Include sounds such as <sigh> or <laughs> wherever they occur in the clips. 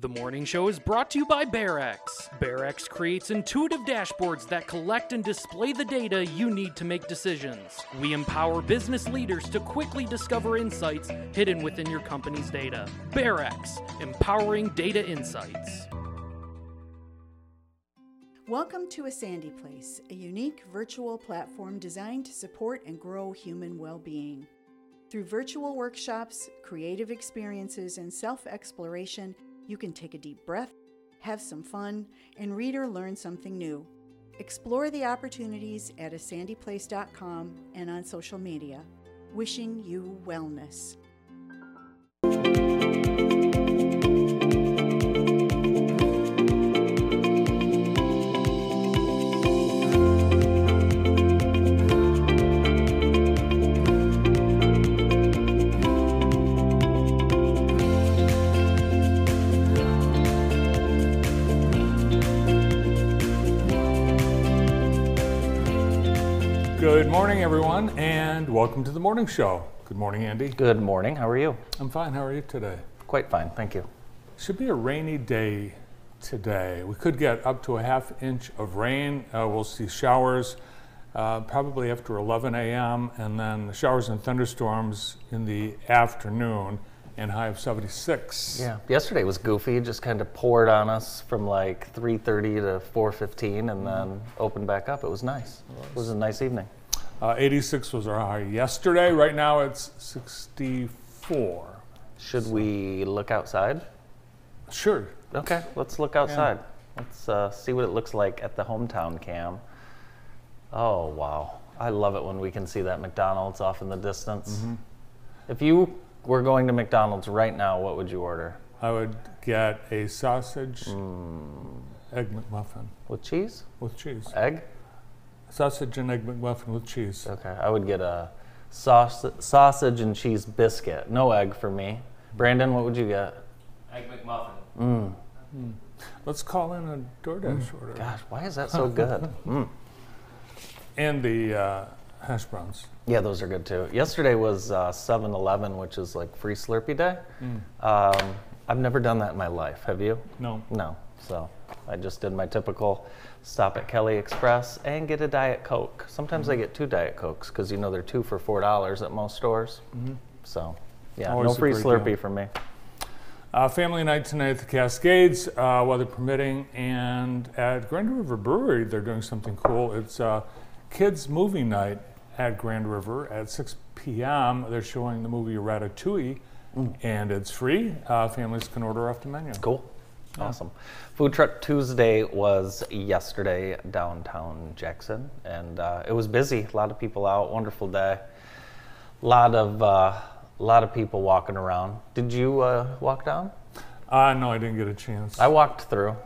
The morning show is brought to you by BearEx. BearEx creates intuitive dashboards that collect and display the data you need to make decisions. We empower business leaders to quickly discover insights hidden within your company's data. BearEx, empowering data insights. Welcome to A Sandy Place, a unique virtual platform designed to support and grow human well being. Through virtual workshops, creative experiences, and self exploration, you can take a deep breath, have some fun, and read or learn something new. Explore the opportunities at asandyplace.com and on social media. Wishing you wellness. Morning, everyone, and welcome to the morning show. Good morning, Andy. Good morning. How are you? I'm fine. How are you today? Quite fine, thank you. Should be a rainy day today. We could get up to a half inch of rain. Uh, we'll see showers uh, probably after 11 a.m., and then showers and thunderstorms in the afternoon, and high of 76. Yeah. Yesterday was goofy. Just kind of poured on us from like 3:30 to 4:15, and then opened back up. It was nice. It was a nice evening. Uh, 86 was our high yesterday. Right now it's 64. Should we look outside? Sure. Okay, let's look outside. Let's uh, see what it looks like at the hometown cam. Oh wow, I love it when we can see that McDonald's off in the distance. If you were going to McDonald's right now, what would you order? I would get a sausage egg McMuffin With cheese? with cheese. Egg? Sausage and egg McMuffin with cheese. Okay, I would get a sausage, sausage and cheese biscuit. No egg for me. Brandon, what would you get? Egg McMuffin. Mm. Let's call in a DoorDash order. Gosh, why is that so good? <laughs> Mm. And the uh, hash browns. Yeah, those are good too. Yesterday was uh, 7-Eleven, which is like free Slurpee day. Um, I've never done that in my life. Have you? No. No. So I just did my typical stop at Kelly Express and get a Diet Coke. Sometimes I get two Diet Cokes because you know they're two for four dollars at most stores. So yeah, Always no free Slurpee deal. for me. Uh, family night tonight at the Cascades, uh, weather permitting, and at Grand River Brewery they're doing something cool. It's uh, kids movie night at Grand River at 6 p.m. They're showing the movie Ratatouille, and it's free. Uh, families can order off the menu. Cool. Awesome. Food Truck Tuesday was yesterday downtown Jackson, and uh, it was busy. A lot of people out. Wonderful day. A lot of uh, lot of people walking around. Did you uh, walk down? Uh, no, I didn't get a chance. I walked through.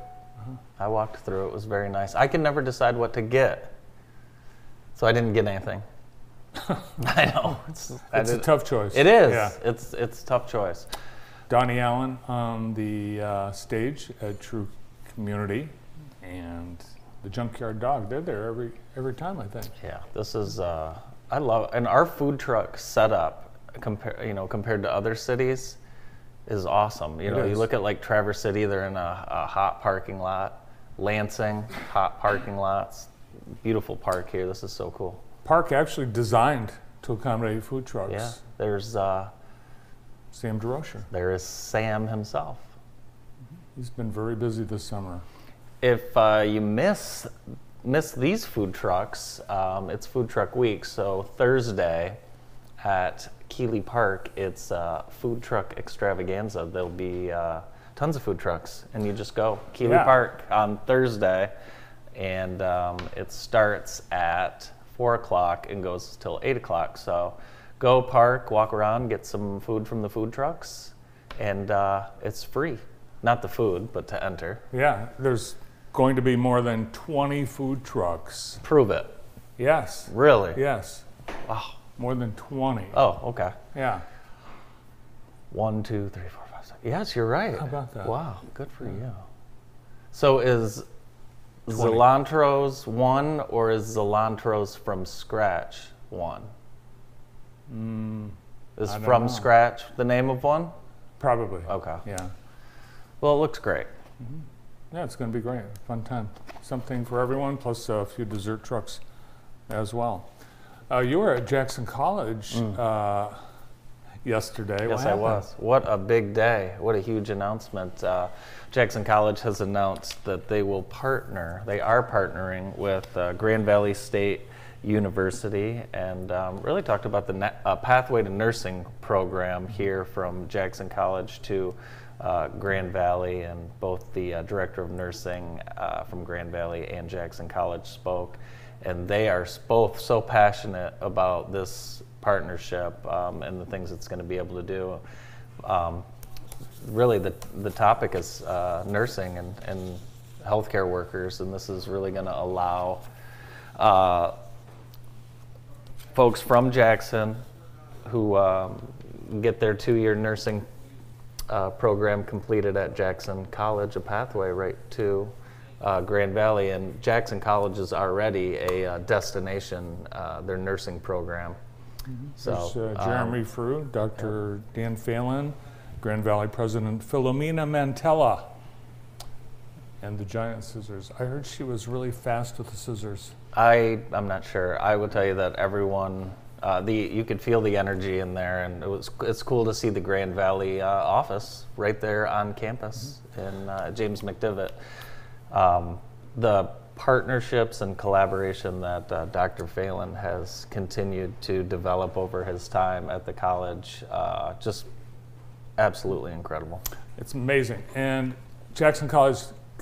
I walked through. It was very nice. I can never decide what to get, so I didn't get anything. <laughs> <laughs> I know. It's, it's a tough choice. It is. Yeah. It's it's a tough choice. Donnie Allen on the uh, stage at True Community, and the Junkyard Dog. They're there every every time, I think. Yeah, this is uh, I love and our food truck setup compare you know compared to other cities is awesome. You It know, you look at like Traverse City, they're in a, a hot parking lot. Lansing, hot parking lots. Beautiful park here. This is so cool. Park actually designed to accommodate food trucks. Yeah, there's uh, Sam DeRocher. there is Sam himself. He's been very busy this summer. If uh, you miss miss these food trucks, um, it's Food Truck Week. So Thursday at Keeley Park, it's uh, Food Truck Extravaganza. There'll be uh, tons of food trucks, and you just go Keeley Yeah. Park on Thursday, and um, it starts at four o'clock and goes till eight o'clock. So go park, walk around, get some food from the food trucks, and uh, it's free. Not the food, but to enter. Yeah, there's going to be more than 20 food trucks. Prove it. Yes. Really? Yes. Wow. More than 20. Oh, okay. Yeah. One, two, three, four, five, six. Yes, you're right. How about that? Wow, good for you. So is Zillantro's one or is Zillantro's from scratch one? Is from know. scratch the name of one? Probably. Okay. Yeah. Well, it looks great. Yeah, it's going to be great. Fun time. Something for everyone, plus a few dessert trucks as well. Uh, you were at Jackson College uh, yesterday. What Mm. Yes, I was. What a big day. What a huge announcement. Uh, Jackson College has announced that they will partner, they are partnering with uh, Grand Valley State University and um, really talked about the na- uh, Pathway to Nursing program here from Jackson College to uh, Grand Valley. And both the uh, director of nursing uh, from Grand Valley and Jackson College spoke. And they are both so passionate about this partnership um, and the things it's going to be able to do. Um, really, the, the topic is uh, nursing and, and healthcare workers, and this is really going to allow uh, folks from Jackson who um, get their two year nursing uh, program completed at Jackson College, a pathway right to uh, Grand Valley. And Jackson College is already a uh, destination, uh, their nursing program. So, There's uh, um, Jeremy Frew, Dr. Dan Phelan, Grand Valley President Philomena Mantella, and the giant scissors. I heard she was really fast with the scissors. I I'm not sure. I will tell you that everyone, uh, the you could feel the energy in there, and it was it's cool to see the Grand Valley uh, office right there on campus in uh, James McDivitt. Um, the partnerships and collaboration that uh, Dr. Phelan has continued to develop over his time at the college, uh, just absolutely incredible. It's amazing. And Jackson College,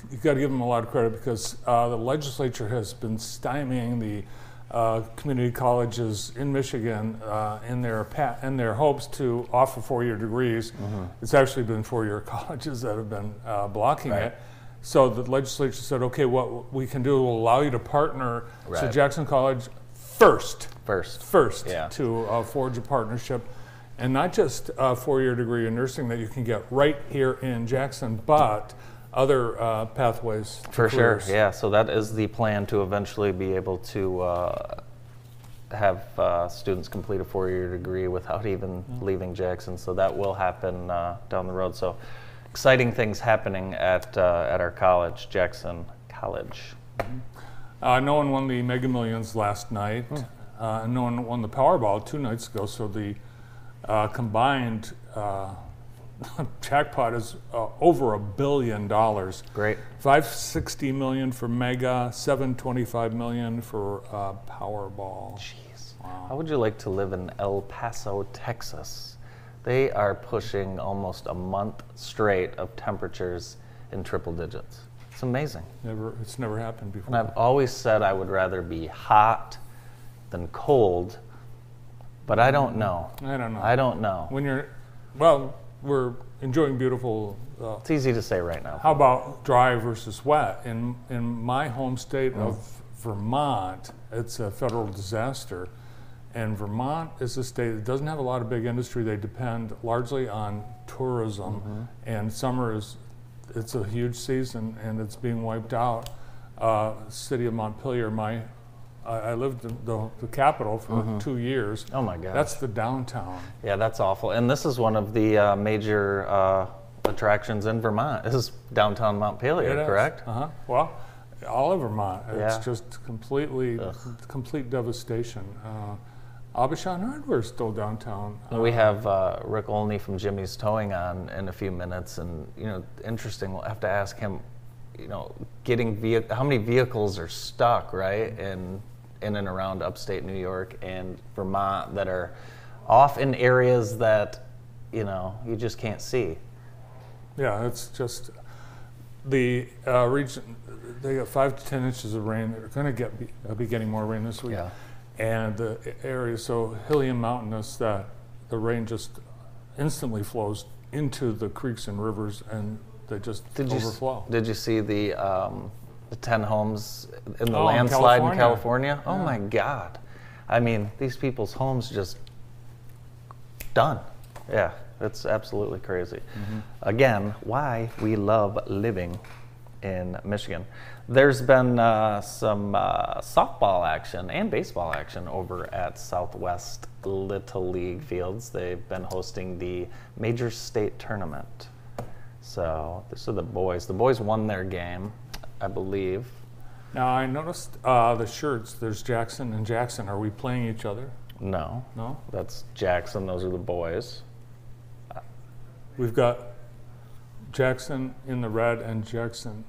you got to give them a lot of credit because uh, the legislature has been stymieing the uh, community colleges in Michigan uh, in their pa- in their hopes to offer four-year degrees. It's actually been four-year <laughs> colleges that have been uh, blocking Right. it. So the legislature said, okay, what we can do will allow you to partner. So Right. Jackson College first First, first Yeah. to uh, forge a partnership and not just a four-year degree in nursing that you can get right here in Jackson, but other uh, pathways. For sure, careers. yeah. So that is the plan to eventually be able to uh, have uh, students complete a four-year degree without even leaving Jackson. So that will happen uh, down the road. So exciting things happening at uh, at our college, Jackson College. Uh, no one won the Mega Millions last night. Uh, and no one won the Powerball two nights ago. So the uh, combined uh, <laughs> jackpot is uh, over a billion dollars. Great. 560 million for Mega, 725 million for uh, Powerball. Jeez. Wow. How would you like to live in El Paso, Texas? They are pushing almost a month straight of temperatures in triple digits. It's amazing. Never, it's never happened before. And I've always said I would rather be hot than cold, but I don't know. I don't know. I don't know. when you're, well, we're enjoying beautiful. Uh, It's easy to say right now. how about dry versus wet? In in my home state of Vermont, it's a federal disaster, and Vermont is a state that doesn't have a lot of big industry. They depend largely on tourism, and summer is it's a huge season, and it's being wiped out. Uh, city of Montpelier, my I, I lived in the, the capital for two years. Oh my God. That's the downtown. Yeah, that's awful. And this is one of the uh, major uh, attractions in Vermont. This is downtown Montpelier, It is. correct? Uh-huh. Well, all of Vermont. It's Yeah. just completely, complete devastation. Uh, Aubuchon Hardware is still downtown. And we Uh, have uh, Rick Olney from Jimmie's Towing on in a few minutes, and you know, interesting. We'll have to ask him. You know, getting vehi- how many vehicles are stuck right in in and around upstate New York and Vermont that are off in areas that you know you just can't see. Yeah, it's just the uh, region. They got five to ten inches of rain. They're going to get be, uh, be getting more rain this week. Yeah. And the area so hilly and mountainous that the rain just instantly flows into the creeks and rivers, and they just Did you did you see the um, the ten homes in the Oh, in landslide in California. California? Oh my God! I mean, these people's homes just done. Yeah, it's absolutely crazy. Mm-hmm. Again, why we love living in Michigan. There's been uh, some uh, softball action and baseball action over at Southwest Little League Fields. They've been hosting the Major State Tournament. So this are the boys. The boys won their game, I believe. Now I noticed uh, the shirts. There's Jackson and Jackson. Are we playing each other? No, No. that's Jackson. Those are the boys. We've got Jackson in the red and Jackson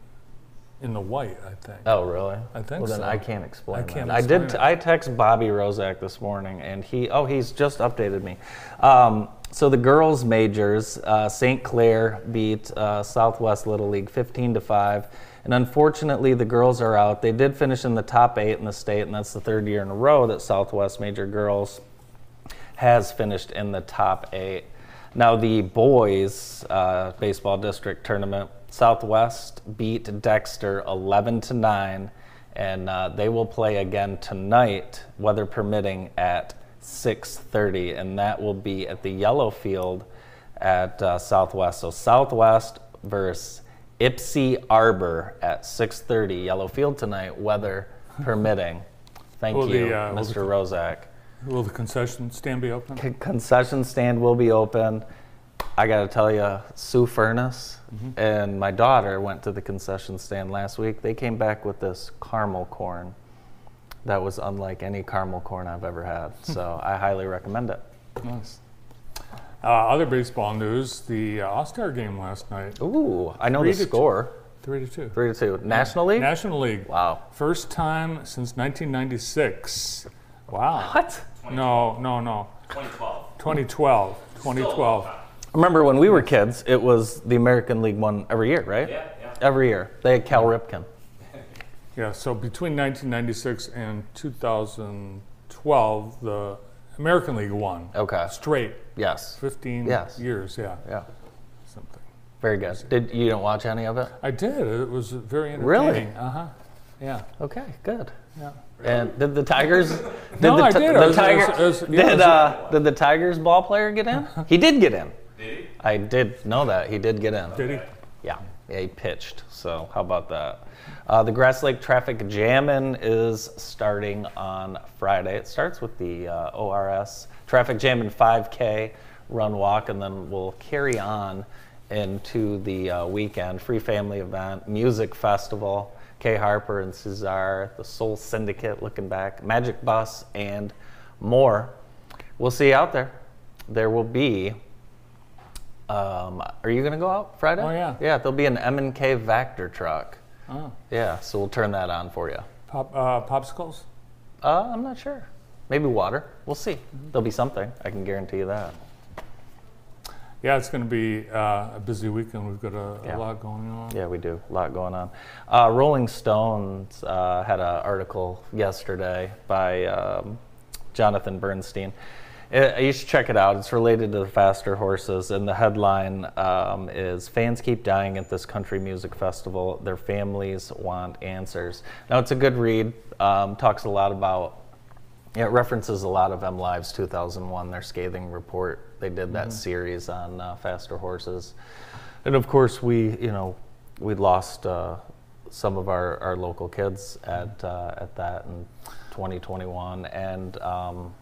in the white. I think. Oh, really? I think well, then so. I can't explain I can't that. I did. explain. I text Bobby Rozak this morning, and he. Oh, he's just updated me. Um, so the girls' majors, uh, St. Clair beat uh, Southwest Little League 15 to five, and unfortunately the girls are out. They did finish in the top eight in the state, and that's the third year in a row that Southwest Major girls has finished in the top eight. Now, the boys uh, baseball district tournament, Southwest beat Dexter 11 to 9, and uh, they will play again tonight, weather permitting, at 6:30, and that will be at the Yellow Field at uh, Southwest. So Southwest versus Ypsi Arbor at 6:30, Yellow Field tonight, weather permitting. Thank Will the, you, uh, will the Mr. Rozak. Will the concession stand be open? Con- concession stand will be open. I got to tell you, Sue Furnace and my daughter went to the concession stand last week. They came back with this caramel corn that was unlike any caramel corn I've ever had. <laughs> So I highly recommend it. Nice. Uh, other baseball news: the uh, All-Star game last night, Ooh, I know Three the to two. score. three to two. Three to two. National League. National League. Wow. First time since 1996. Wow. What? No, no, no. 2012. 2012. 2012. Remember when we were kids? It was the American League one every year, right? Yeah, yeah. Every year. They had Cal Ripken. <laughs> Yeah. So between 1996 and 2012, the American League won Okay. straight. Yes. 15 Yes. years. Yeah. Yeah. Something. Very good. Did you don't watch any of it? I did. It was very interesting. Really? Uh huh. Yeah. Okay, good. Yeah. And did the Tigers? Did <laughs> No, the, I Ti- did. It The was- it Tiger, was- it was- yeah, it did was- uh, did the Tigers ball player get in? <laughs> He did get in. Did he? I did know that he did get in. Did he? Yeah, yeah, he pitched. So how about that? Uh, the Grass Lake Traffic Jammin' is starting on Friday. It starts with the uh, ORS Traffic Jammin' 5K run walk, and then we'll carry on into the uh, weekend free family event, music festival. Kay Harper and Cesar, the Soul Syndicate, looking back, Magic Bus, and more. We'll see you out there. There will be um, are you gonna go out Friday? Oh, yeah. Yeah, there'll be an M and K Vector truck. Oh. Yeah, so we'll turn that on for you. Pop, uh, popsicles? Uh, I'm not sure. Maybe water. We'll see. There'll be something. I can guarantee you that. Yeah, it's going to be uh, a busy weekend. We've got a, Yeah. a lot going on. Yeah, we do. A lot going on. Uh, Rolling Stones uh, had an article yesterday by um, Jonathan Bernstein. Uh, you should check it out. It's related to the faster horses, and the headline um, is "Fans keep dying at this country music festival. Their families want answers." Now, it's a good read. Um, talks a lot about it references a lot of MLive's 2001, their scathing report. They did that series on uh, faster horses, and of course, we you know we lost uh, some of our, our local kids at uh, at that in 2021, and um,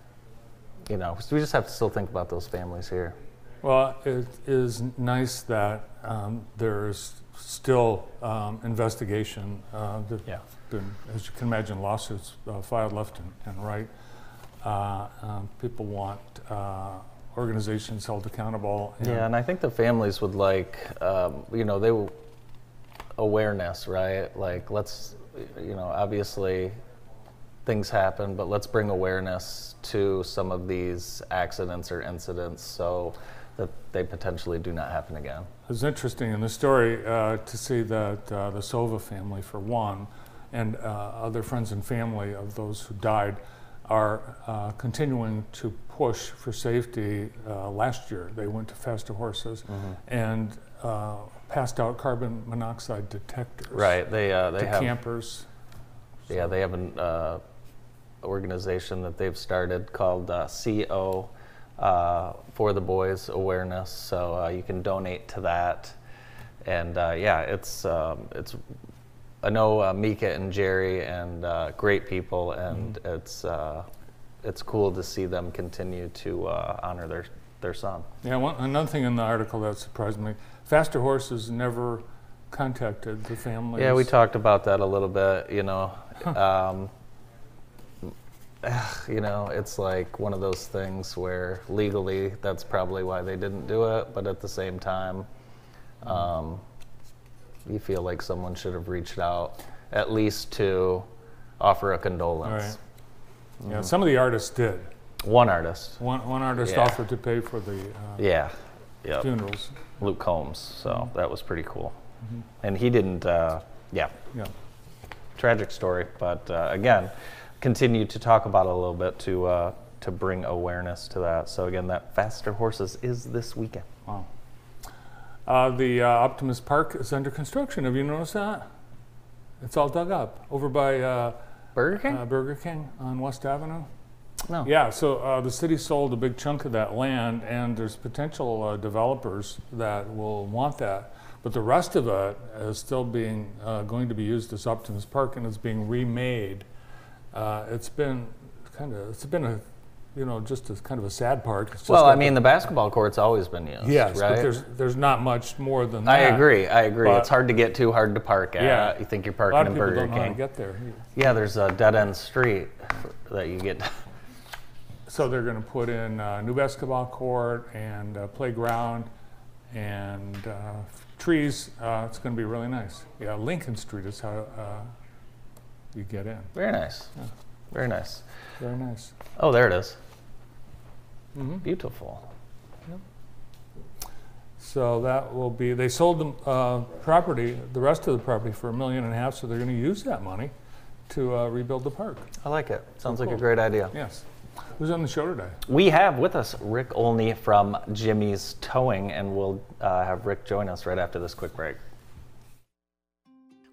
you know so we just have to still think about those families here. Well, it is nice that um, there's still um, investigation. Uh, there's Yeah. been, as you can imagine, lawsuits uh, filed left and, and right. Uh, um, people want uh, organizations held accountable. and- Yeah, and I think the families would like, um, you know, they awareness, right? Like, let's, you know, obviously things happen, but let's bring awareness to some of these accidents or incidents so that they potentially do not happen again. It was interesting in the story uh, to see that uh, the Sova family, for one, and uh, other friends and family of those who died, are uh, continuing to push for safety. Uh, last year, they went to faster horses and uh, passed out carbon monoxide detectors Right? They uh, they have campers. yeah they have an uh, organization that they've started called uh, CO uh, for the boys awareness. So uh, you can donate to that, and uh, yeah, it's um, it's. I know uh, Mika and Jerry and uh, great people, and it's uh, it's cool to see them continue to uh, honor their their son. Yeah, one, another thing in the article that surprised me Faster Horses never contacted the families. Yeah, we talked about that a little bit. You know, um, you know, it's like one of those things where legally that's probably why they didn't do it, but at the same time, um, you feel like someone should have reached out at least to offer a condolence. right. Mm-hmm. Yeah, some of the artists did. One artist, One, one artist Yeah. offered to pay for the uh, yeah, yeah, funerals. Luke Combs. So Mm-hmm. that was pretty cool, and he didn't. Uh, yeah, Yeah. tragic story, but uh, again, continue to talk about it a little bit to uh, to bring awareness to that. So again, that faster horses is this weekend. Wow. Uh, the uh, Optimist Park is under construction. Have you noticed that? It's all dug up over by uh, Burger King? uh, Burger King on West Avenue. no. Yeah, so uh, the city sold a big chunk of that land, and there's potential uh, developers that will want that. But the rest of it is still being uh, going to be used as Optimist Park, and it's being remade. Uh, it's been kind of it's been a you know just a kind of a sad part. Well, I mean, the, basketball court's always been used, yes, right? but there's there's not much more than that. I agree. I agree. But- it's hard to get to, hard to park at. Yeah. You think you're A parking lot of in Burger don't know how to King. get there. yeah, there's a dead end street that you get. So they're going to put in a new basketball court and a playground and uh, trees. Uh, it's going to be really nice. Yeah, Lincoln Street is how uh, you get in. Very nice. Very nice. Very nice. Oh, there it is. Mm-hmm. Beautiful. So that will be. They sold the uh, property, the rest of the property, for a million and a half. So they're going to use that money to uh, rebuild the park. I like it. Sounds like a great idea. Yes. Who's on the show today? We have with us Rick Olney from Jimmie's Towing, and we'll uh, have Rick join us right after this quick break.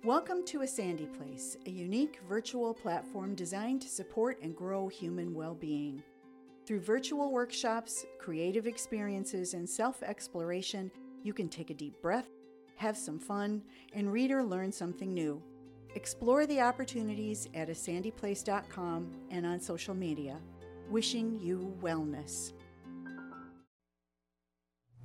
Welcome to A Sandy Place, a unique virtual platform designed to support and grow human well being. Through virtual workshops, creative experiences, and self exploration, you can take a deep breath, have some fun, and read or learn something new. Explore the opportunities at asandyplace.com and on social media. Wishing you wellness.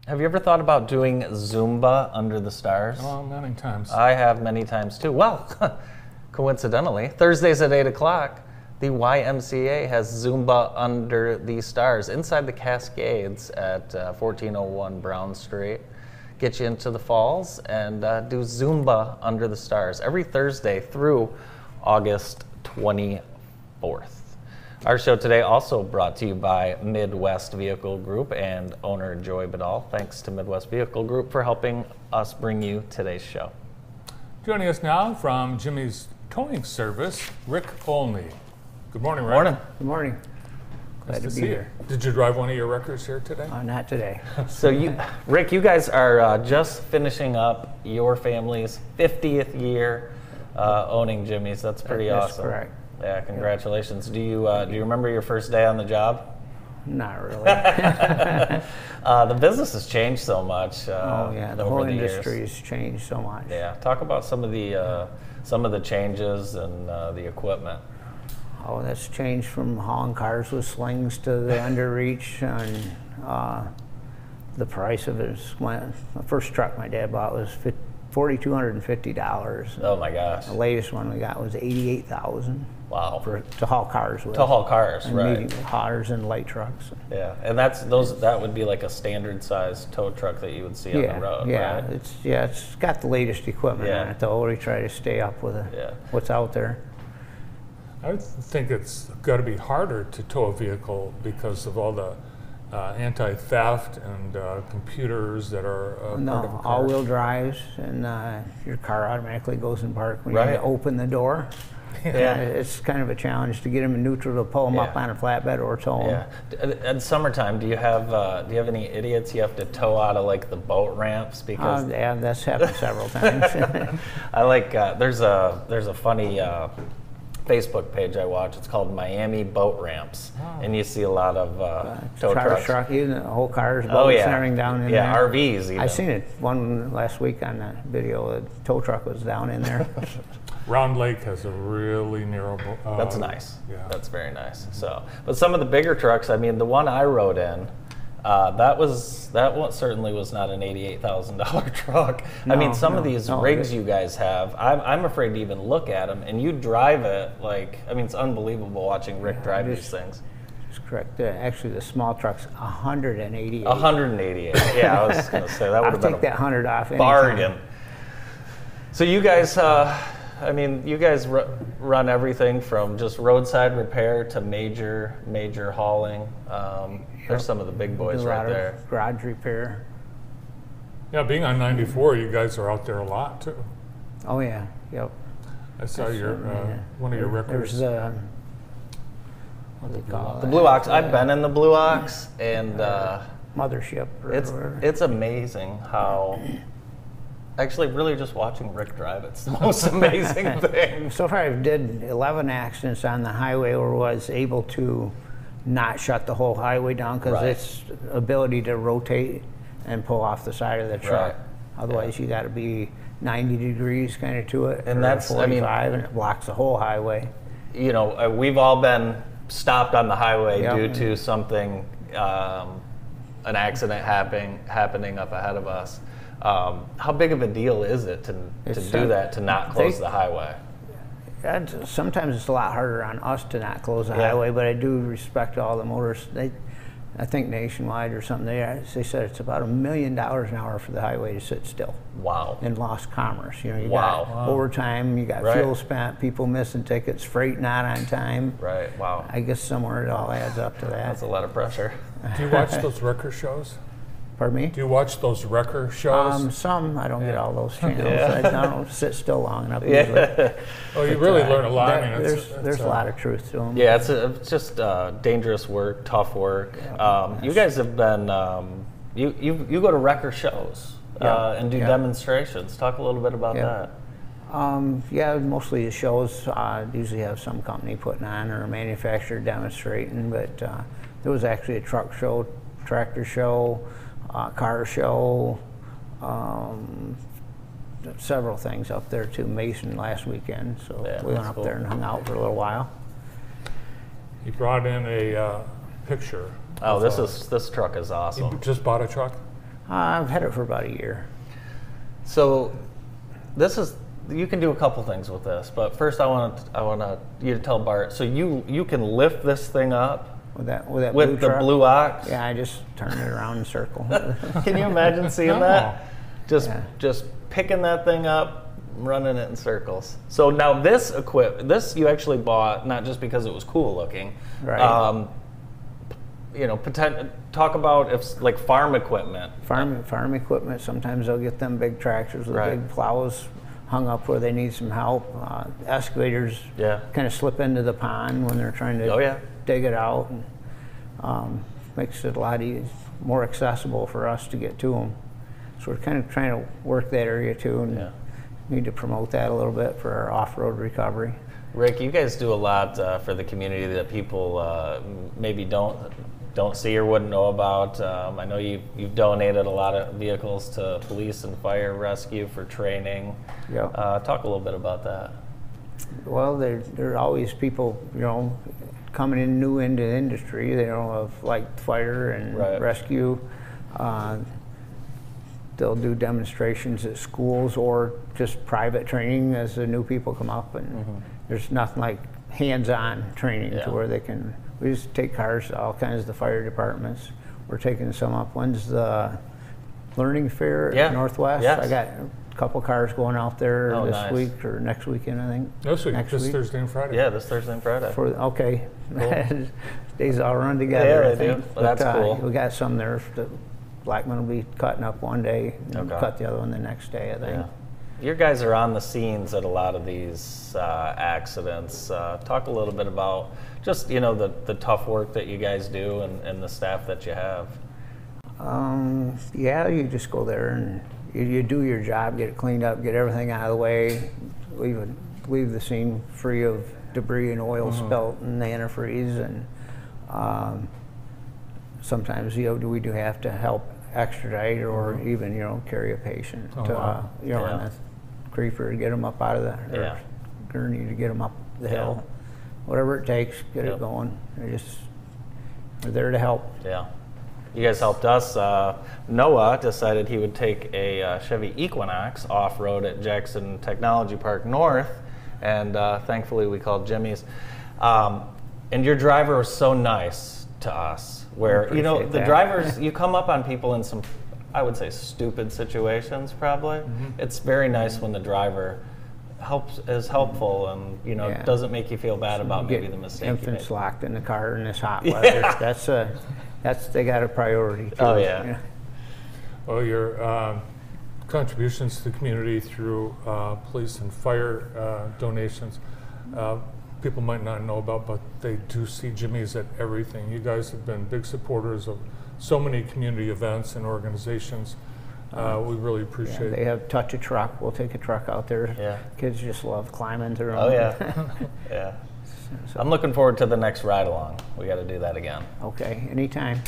Have you ever thought about doing Zumba under the stars? Oh, many times. I have many times too. Well, <laughs> coincidentally, Thursdays at 8 o'clock, the YMCA has Zumba under the stars inside the Cascades at uh, 1401 Brown Street. Get you into the falls and uh, do Zumba under the stars every Thursday through August 24th. Our show today also brought to you by Midwest Vehicle Group and owner Joy Badal. Thanks to Midwest Vehicle Group for helping us bring you today's show. Joining us now from Jimmie's Towing Service, Rick Olney. Good morning, Rick. Morning. Good morning. Nice Glad to to see be you. here. Did you drive one of your wreckers here today? Uh, not today. <laughs> So you, Rick, you guys are uh, just finishing up your family's 50th year uh, owning Jimmie's. That's pretty awesome. That's awesome. correct. Yeah, congratulations. Do you uh, do you remember your first day on the job? Not <laughs> really. <laughs> Uh, the business has changed so much. Uh, oh yeah, the whole the years. industry has changed so much. Yeah, talk about some of the uh, some of the changes and uh, the equipment. Oh, that's changed from hauling cars with slings to the <laughs> underreach, and uh, the price of it went. The first truck my dad bought was forty two hundred and fifty dollars. Oh my gosh! The latest one we got was eighty eight thousand Wow. for to haul cars with. to haul cars, and right? medium haulers and light trucks. Yeah, and that's those. That would be like a standard size tow truck that you would see on the road, yeah, right? it's yeah, it's got the latest equipment Yeah. on it though. We try to stay up with it, Yeah. what's out there. I think it's got to be harder to tow a vehicle because of all the uh, anti-theft and uh, computers that are uh, part of a No, car. all-wheel drives, and uh, your car automatically goes in park when Right. you open the door. Yeah. it's kind of a challenge to get them in neutral to pull them up on a flatbed or tow them. Yeah. At summertime, do you have uh, do you have any idiots you have to tow out of like the boat ramps because Uh, yeah, that's happened several <laughs> times. I like uh, there's a there's a funny uh, Facebook page I watch. It's called Miami Boat Ramps, and you see a lot of uh, tow Car trucks. truck, even the whole cars, boats, Oh yeah, everything down in yeah, there. RVs. Even. I seen it one last week on the video. The tow truck was down in there. <laughs> Round Lake has a really narrow. bo- Uh, That's nice. Yeah. That's very nice. So, but some of the bigger trucks, I mean, the one I rode in, Uh, that was that one certainly was not an eighty-eight thousand dollar <laughs> truck. I mean, No, some of these no, rigs you guys have, I'm, I'm afraid to even look at them. And you drive it like, I mean, it's unbelievable watching Rick Yeah, drive these things. That's correct. Uh, Actually, the small truck's 188. 188. Yeah, I was going to say that <laughs> would I'll have been take a that 100 off anytime. bargain. So you guys, uh, I mean, you guys ru- run everything from just roadside repair to major, major hauling. Um, There's some of the big boys right there. Garage repair. Yeah, being on 94, you guys are out there a lot too. Oh, yeah. Yep. I saw your uh, Yeah. one of your wreckers. There's uh, what do they call The it? Blue Ox. I've been in the Blue Ox, and uh, Mothership. Or it's whatever. it's amazing how. Actually, really, just watching Rick drive it's the <laughs> most amazing <laughs> thing. So far, I've did 11 accidents on the highway or was able to not shut the whole highway down because Right. its ability to rotate and pull off the side of the truck. Right. Otherwise, you got to be 90 degrees kind of to it. And or that's- I mean- 45, and it blocks the whole highway. you know, uh, we've all been stopped on the highway Yeah. due to something, um, an accident happening happening up ahead of us. Um, how big of a deal is it to, to It's, do uh, that to not close they- the highway? And sometimes it's a lot harder on us to not close the Yeah. highway, but I do respect all the motors. They, I think nationwide or something, they, they said it's about a million dollars an hour for the highway to sit still Wow. in lost commerce. You know, you Wow. got overtime, you got Right. fuel spent, people missing tickets, freight not on time. Right. Wow. I guess somewhere it all adds up to that. That's a lot of pressure. Do you watch those wrecker shows? Pardon me? Do you watch those wrecker shows? Um, some, I don't get all those <laughs> channels. Yeah. I, I don't sit still long enough usually. <laughs> Oh, you really Uh, learn a lot. there- I mean, it's, there's it's, there's a uh, lot of truth to them. Yeah, it's, a, it's just uh, dangerous work, tough work. Um, you guys have been, um, you, you, you go to wrecker shows uh, and do Yeah. demonstrations. Talk a little bit about Yeah. that. Um, yeah, mostly the shows uh, usually have some company putting on or a manufacturer demonstrating, but uh, there was actually a truck show, tractor show, uh, car show, um, several things up there too. Mason last weekend, so Yeah, we went that's up cool. there and hung out for a little while. He brought in a uh, picture. Oh, of this a- is this truck is You awesome. just bought a truck. Uh, I've had it for about a year. So, this is you can do a couple things with this, but first I want to I want to you to tell Bart. So you you can lift this thing up With that, with that with blue the truck. blue ox. Yeah, I just turned it around in a circle. <laughs> Can you imagine seeing No. that? Just Yeah. just picking that thing up, running it in circles. So now this equip this you actually bought not just because it was cool looking. Right. Um, you know, potent, talk about if like farm equipment. farm farm equipment. Sometimes they'll get them big tractors with Right. big plows hung up where they need some help. Uh, excavators Yeah. kind of slip into the pond when they're trying to Oh, yeah. Dig it out. And, um, makes it a lot eas more accessible for us to get to them. So we're kind of trying to work that area too, and Yeah. need to promote that a little bit for our off-road recovery. Rick, you guys do a lot uh, for the community that people uh, maybe don't don't see or wouldn't know about. Um, I know you you've donated a lot of vehicles to police and fire rescue for training. Yeah. Uh, talk a little bit about that. Well, there there are always people, you know, coming in new into the industry. They don't have like fire and Right. rescue. Uh, they'll do demonstrations at schools or just private training as the new people come up. And there's nothing like hands-on training Mm-hmm. Yeah. to where they can. We just take cars to all kinds of the fire departments. We're taking some up. When's the learning fair at Yeah. Northwest? Yes. I got a couple cars going out there Oh, this nice. week or next weekend, I think. This week, Next this week? Thursday and Friday. Yeah, this Thursday and Friday. For okay, days <laughs> all run together. Yeah, I they do. Well, that's uh, cool. We got some there. The Blackman will be cutting up one day, and Okay. cut the other one the next day. I think. Yeah. Your guys are on the scenes at a lot of these uh, accidents. Uh, talk a little bit about just you know the, the tough work that you guys do and, and the staff that you have. Um, yeah, you just go there and you, you do your job, get it cleaned up, get everything out of the way, leave it, leave the scene free of debris and oil Mm-hmm. spilt and antifreeze, and um, sometimes you know we do have to help extradite or even you know carry a patient Oh, to wow. uh, you know on Yeah. the creeper to get them up out of the or Yeah. gurney to get them up the Yeah. hill, whatever it takes, get Yep. it going. They're just we're there to help. Yeah. You guys helped us. Uh, Noah decided he would take a uh, Chevy Equinox off road at Jackson Technology Park North, and uh, thankfully we called Jimmie's. Um, and your driver was so nice to us, where you know the that. drivers <laughs> you come up on people in some, I would say stupid situations. Probably, it's very nice when the driver helps is helpful and you know Yeah. doesn't make you feel bad about Get maybe the mistake you Infants made. locked in the car in this hot weather. That's a, that's, they got a priority. too, Oh, yeah. Well, your uh, contributions to the community through uh, police and fire uh, donations, uh, people might not know about, but they do see Jimmie's at everything. You guys have been big supporters of so many community events and organizations. Uh, we really Yeah, appreciate They have touch a truck. We'll take a truck out there. Yeah. Kids just love climbing through 'em. Oh yeah, <laughs> yeah. I'm looking forward to the next ride along. We got to do that again. Okay, anytime.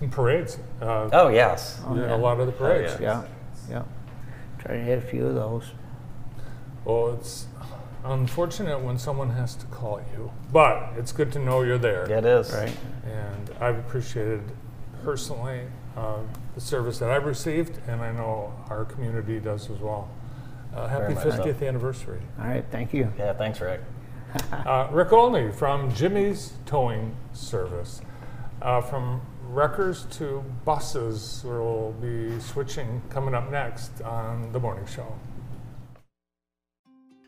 And parades, uh, Oh yes. yeah, a lot of the parades. yeah. Yeah, yeah. Try to hit a few of those. Well, it's unfortunate when someone has to call you, but it's good to know you're there. Yeah, it is. Right. And I've appreciated personally uh, the service that I've received, and I know our community does as well. Uh, happy much so. 50th anniversary. All right, thank you. Yeah. Thanks, Rick. Uh, Rick Olney from Jimmie's Towing Service. Uh, from wreckers to buses, we'll be switching coming up next on The Morning Show.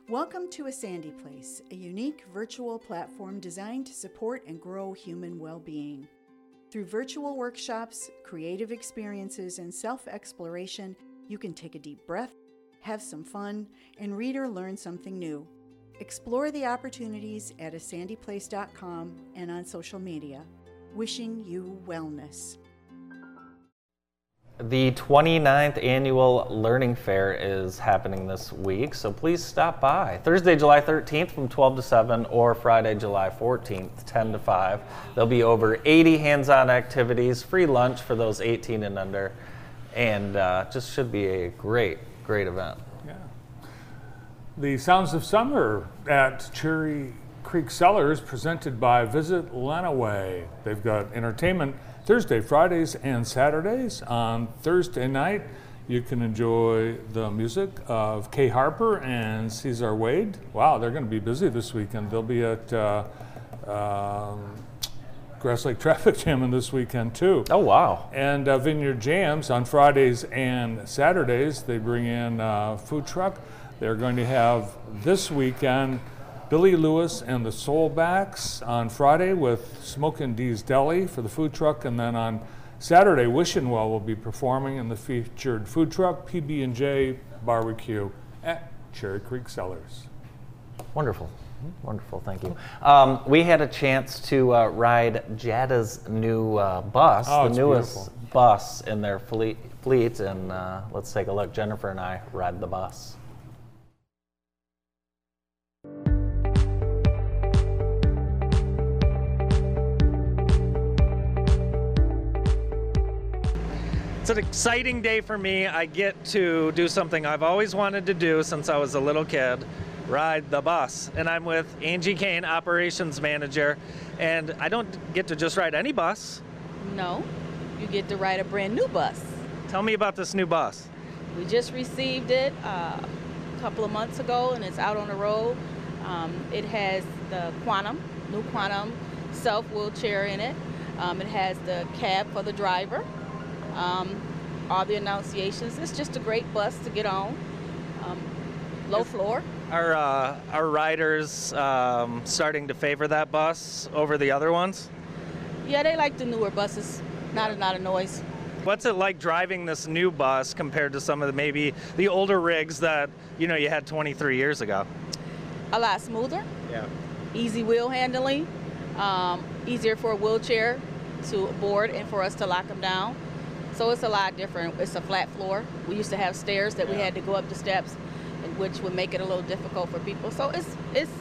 Welcome to A Sandy Place, a unique virtual platform designed to support and grow human well being. Through virtual workshops, creative experiences, and self exploration, you can take a deep breath, have some fun, and read or learn something new. Explore the opportunities at asandyplace.com and on social media. Wishing you wellness. The 29th annual Learning Fair is happening this week, so please stop by. Thursday, July 13th from 12 to 7, or Friday, July 14th, 10 to 5. There'll be over 80 hands on activities, free lunch for those 18 and under, and uh, just should be a great, great event. Yeah. The Sounds of Summer at Cherry Creek Cellars, presented by Visit Lenawee. They've got entertainment Thursday, Fridays, and Saturdays. On Thursday night, you can enjoy the music of Kay Harper and Cesar Wade. Wow, they're going to be busy this weekend. They'll be at uh, um, Grass Lake Traffic <laughs> Jamming this weekend, too. Oh, wow. And uh, Vineyard Jams on Fridays and Saturdays, they bring in uh, food truck. They're going to have this weekend Billy Lewis and the Soulbacks on Friday with Smokin' D's Deli for the food truck, and then on Saturday, Wishing Well will be performing in the featured food truck PB&J Barbecue at Cherry Creek Cellars. Wonderful. Wonderful, thank you. Um, we had a chance to uh, ride JATA's new uh, bus, Oh, the newest beautiful. bus in their fleet, fleet and uh, let's take a look. Jenifer and I ride the bus. It's an exciting day for me. I get to do something I've always wanted to do since I was a little kid ride the bus. And I'm with Angie Kane, operations manager. And I don't get to just ride any bus. No, you get to ride a brand new bus. Tell me about this new bus. We just received it uh, a couple of months ago and it's out on the road. Um, it has the Quantum, new Quantum self wheelchair in it. Um, it has the cab for the driver, um, all the annunciations. It's just a great bus to get on. Um, low floor. Are, uh, are riders um, starting to favor that bus over the other ones? Yeah, they like the newer buses. Not a lot of noise. What's it like driving this new bus compared to some of the maybe the older rigs that you know you had 23 years ago? A lot smoother. Yeah. easy wheel handling, um, easier for a wheelchair to board and for us to lock them down. So it's a lot different. It's a flat floor. We used to have stairs that we had to go up the steps, which would make it a little difficult for people. So it's it's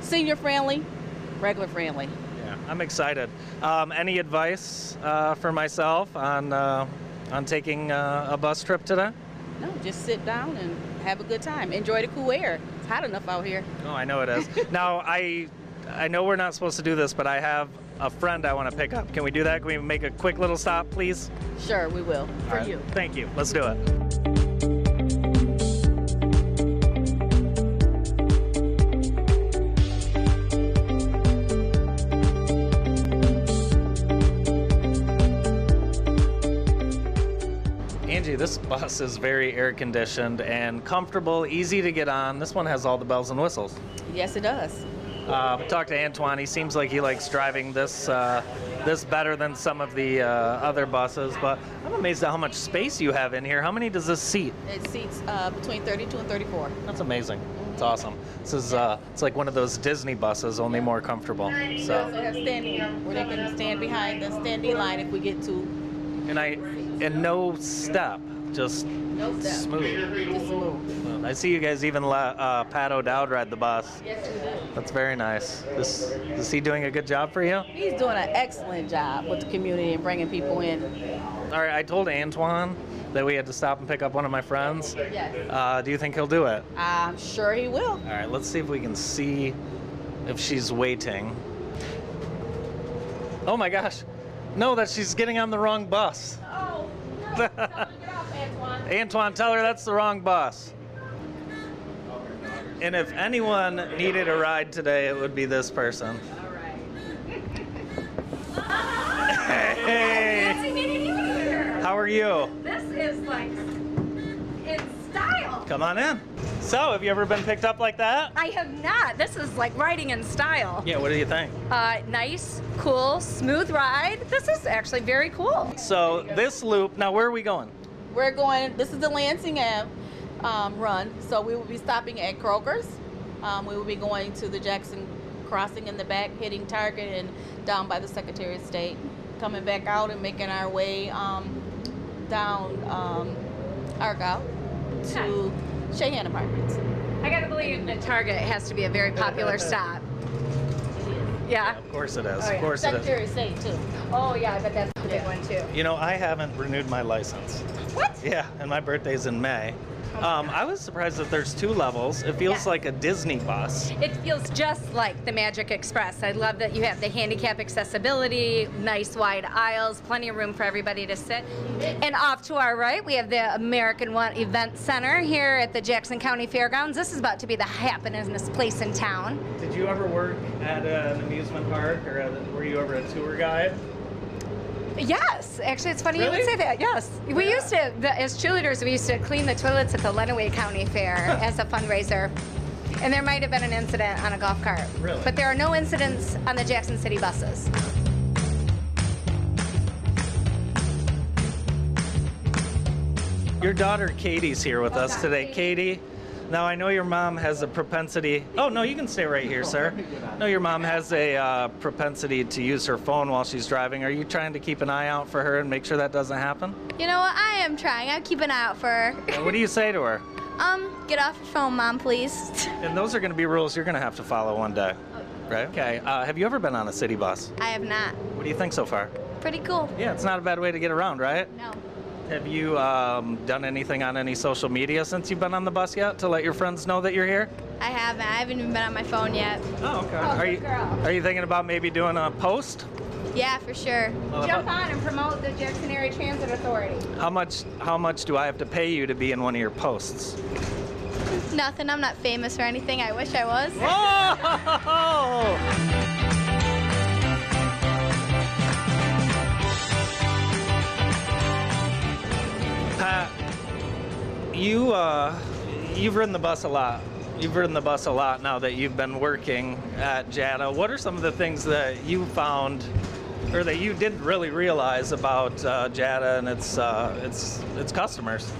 senior friendly, regular friendly. Yeah, I'm excited. Um, any advice uh, for myself on uh, on taking uh, a bus trip today? No, just sit down and have a good time. Enjoy the cool air. It's hot enough out here. Oh, I know it is. now I I know we're not supposed to do this, but I have a friend I want to pick up. Can we do that? Can we make a quick little stop, please? Sure, we will. For right. you. Thank you. Let's do it. Angie, this bus is very air conditioned and comfortable, easy to get on. This one has all the bells and whistles. Yes, it does. Uh, talked to Antoine. He seems like he likes driving this uh, this better than some of the uh, other buses. But I'm amazed at how much space you have in here. How many does this seat? It seats uh, between 32 and 34. That's amazing. It's awesome. This is uh, it's like one of those Disney buses, only more comfortable. So, also have standing, where they can stand behind the standing line if we get to and I and no step, just no smooth. Just smooth. I see you guys even let uh, Pat O'Dowd ride the bus. Yes, we do. That's very nice. This, is he doing a good job for you? He's doing an excellent job with the community and bringing people in. All right, I told Antoine that we had to stop and pick up one of my friends. Yes. Uh, do you think he'll do it? I'm sure he will. All right, let's see if we can see if she's waiting. Oh my gosh. No, that she's getting on the wrong bus. Oh, no. Tell him to get off, Antoine. Antoine, tell her that's the wrong bus. And if anyone needed a ride today, it would be this person. <laughs> Hey, Fancy meeting you here. how are you? This is like. Come on in. So, have you ever been picked up like that? I have not. This is like riding in style. Yeah, what do you think? Uh, nice, cool, smooth ride. This is actually very cool. So, this loop, now where are we going? We're going, this is the Lansing Ave um, run, so we will be stopping at Kroger's. Um, we will be going to the Jackson Crossing in the back, hitting Target and down by the Secretary of State, coming back out and making our way um, down um, Argyle to Cheyenne Apartments. I gotta believe that Target has to be a very popular <laughs> stop. Yeah. Of course it is. Oh, yeah. Of course it is. Secretary of State too. Oh yeah, I bet that's the big one too. You know, I haven't renewed my license. What? Yeah, and my birthday's in May. Um, I was surprised that there's two levels. It feels Yes. like a Disney bus. It feels just like the Magic Express. I love that you have the handicap accessibility, nice wide aisles, plenty of room for everybody to sit. And off to our right, we have the American One Event Center here at the Jackson County Fairgrounds. This is about to be the happeningest place in town. Did you ever work at an amusement park, or were you ever a tour guide? Yes, actually, it's funny you would say that. Yes, we used to, the, as cheerleaders, we used to clean the toilets at the Lenawee County Fair <laughs> as a fundraiser. And there might have been an incident on a golf cart. Really? But there are no incidents on the Jackson City buses. Your daughter Katie's here with us today. Katie, now I know your mom has a propensity. Oh, no, you can stay right here, sir. No, your mom has a uh, propensity to use her phone while she's driving. Are you trying to keep an eye out for her and make sure that doesn't happen? You know what? I am trying. I'll keep an eye out for her. And what do you say to her? <laughs> Um, get off your phone, Mom, please. <laughs> And those are going to be rules you're going to have to follow one day. Right? Okay. Uh, have you ever been on a city bus? I have not. What do you think so far? Pretty cool. Yeah, it's not a bad way to get around, right? No. Have you um, done anything on any social media since you've been on the bus yet to let your friends know that you're here? I haven't. I haven't even been on my phone yet. Oh, okay. are you are you thinking about maybe doing a post? Yeah, for sure. Jump on and promote the Jackson Area Transit Authority. How much how much do I have to pay you to be in one of your posts? Nothing. I'm not famous or anything. I wish I was. Oh! <laughs> You uh, you've ridden the bus a lot. You've ridden the bus a lot now that you've been working at JATA. What are some of the things that you found, or that you didn't really realize about uh, and its uh, its its customers?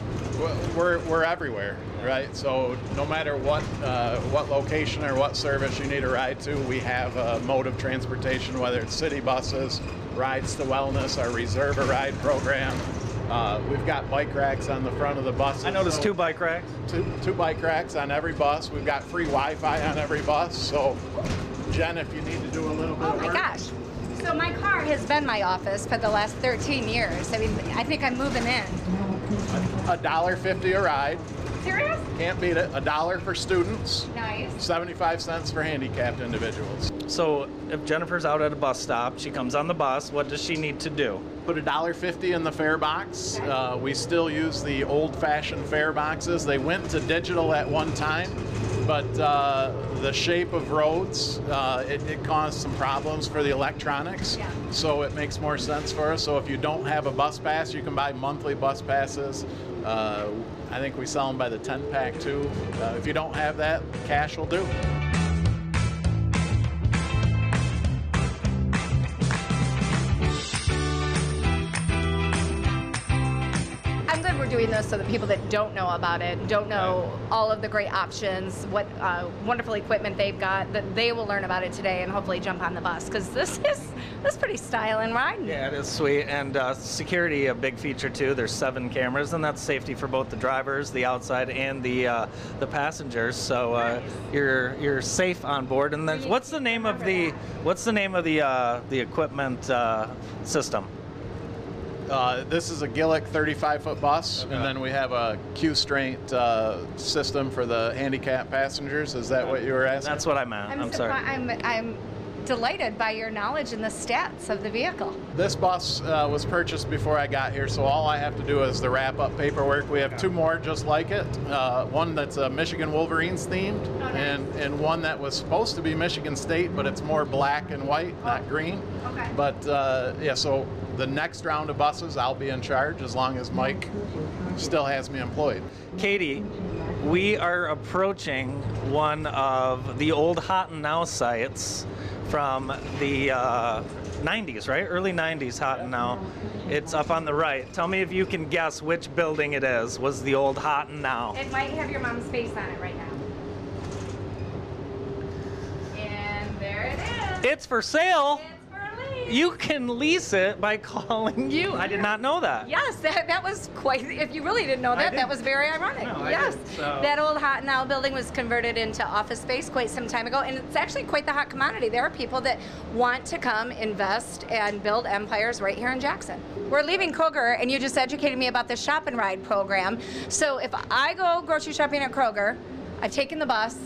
We're, we're everywhere, right? So no matter what uh, what location or what service you need a ride to, we have a mode of transportation, whether it's city buses, rides to wellness, our reserve a ride program. Uh, we've got bike racks on the front of the buses. I noticed so- two bike racks. two, two bike racks on every bus. We've got free Wi-Fi on every bus. So, Jen, if you need to do a little bit Oh of my work, gosh. So my car has been my office for the last 13 years. I mean, I think I'm moving in. a dollar fifty a ride. Serious? Can't beat it. A dollar for students, Nice. 75 cents for handicapped individuals. So if Jennifer's out at a bus stop, she comes on the bus, what does she need to do? Put a dollar fifty in the fare box. Uh, we still use the old-fashioned fare boxes. They went to digital at one time, but uh, the shape of roads uh, it, it caused some problems for the electronics. Yeah. So it makes more sense for us. So if you don't have a bus pass, you can buy monthly bus passes. Uh, I think we sell them by the 10 pack too. Uh, if you don't have that, cash will do. I'm glad we're doing this so that people that don't know about it, don't know all of the great options, what uh, wonderful equipment they've got, that they will learn about it today and hopefully jump on the bus because this <laughs> is this is pretty styling riding. Yeah, it is sweet. And uh, security, a big feature too. There's seven cameras, and that's safety for both the drivers, the outside, and the uh, the passengers. So uh, you're you're safe on board. And then, what's the name of the what's the name of the uh, the equipment uh, system? Uh, this is a Gillig 35 foot bus, and then we have a Q'Straint uh, system for the handicap passengers. Is that what you were asking? That's what I meant. I'm, I'm sorry. I'm I'm delighted by your knowledge and the stats of the vehicle. This bus uh, was purchased before I got here, so all I have to do is the wrap up paperwork. We have two more just like it. Uh, one that's uh, Michigan Wolverines themed, and, and one that was supposed to be Michigan State, but it's more black and white, not green. Okay. But uh, yeah, so the next round of buses, I'll be in charge as long as Mike still has me employed. Katie, we are approaching one of the old Hot and Now sites from the uh, 90s, right? Early 90s Hot and Now. It's up on the right. Tell me if you can guess which building it is. Was the old Hot and Now? It might have your mom's face on it right now. And there it is. It's for sale. It's. You can lease it by calling you. I did not know that. Yes, that, that was quite. If you really didn't know that, that didn't. was very ironic. No, yes, so- that old Hot Now building was converted into office space quite some time ago, and it's actually quite the hot commodity. There are people that want to come invest and build empires right here in Jackson. We're leaving Kroger, and you just educated me about the shop and ride program. So if I go grocery shopping at Kroger, I've taken the bus,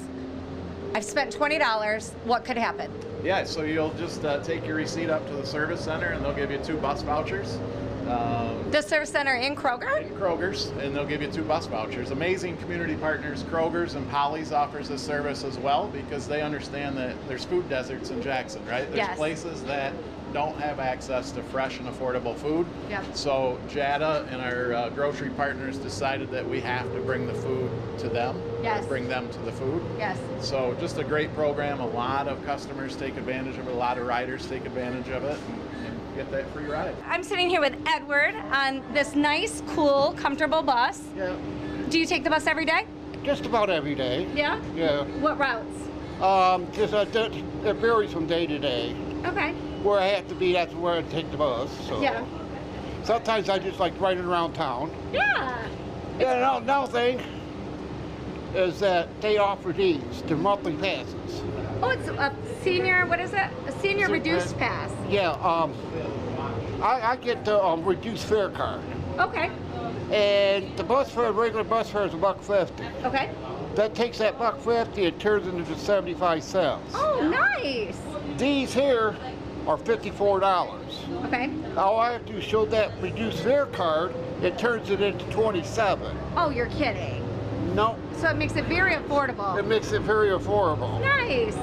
I've spent twenty dollars. What could happen? Yeah, so you'll just uh, take your receipt up to the service center, and they'll give you two bus vouchers. Um, The service center in Kroger. In Kroger's, and they'll give you two bus vouchers. Amazing community partners, Kroger's and Polly's offers this service as well because they understand that there's food deserts in Jackson, right? There's Yes. places that don't have access to fresh and affordable food. Yep. So JATA and our uh, grocery partners decided that we have to bring the food to them. Yes. Bring them to the food. Yes. So just a great program. A lot of customers take advantage of it. A lot of riders take advantage of it and, and get that free ride. I'm sitting here with Edward on this nice, cool, comfortable bus. Yeah, Do you take the bus every day? just about every day. Yeah. Yeah. What routes? Um, just uh, that- it varies from day to day. Okay. Where I have to be, that's where I take the bus. So. Yeah. Sometimes I just like riding around town. Yeah. Yeah, and another thing is that they offer these, the monthly passes. Oh, it's a senior. What is it? A senior reduced pass. Yeah, um, I, I get the um, reduced fare card. Okay. And the bus fare, regular bus fare is a buck fifty. Okay. That takes that buck fifty and turns it into seventy-five cents. Oh, nice. These here are fifty-four dollars. Okay. All I have to do is show that reduced their card, it turns it into twenty-seven. Oh, you're kidding. No, So it makes it very affordable. it makes it very affordable. Nice.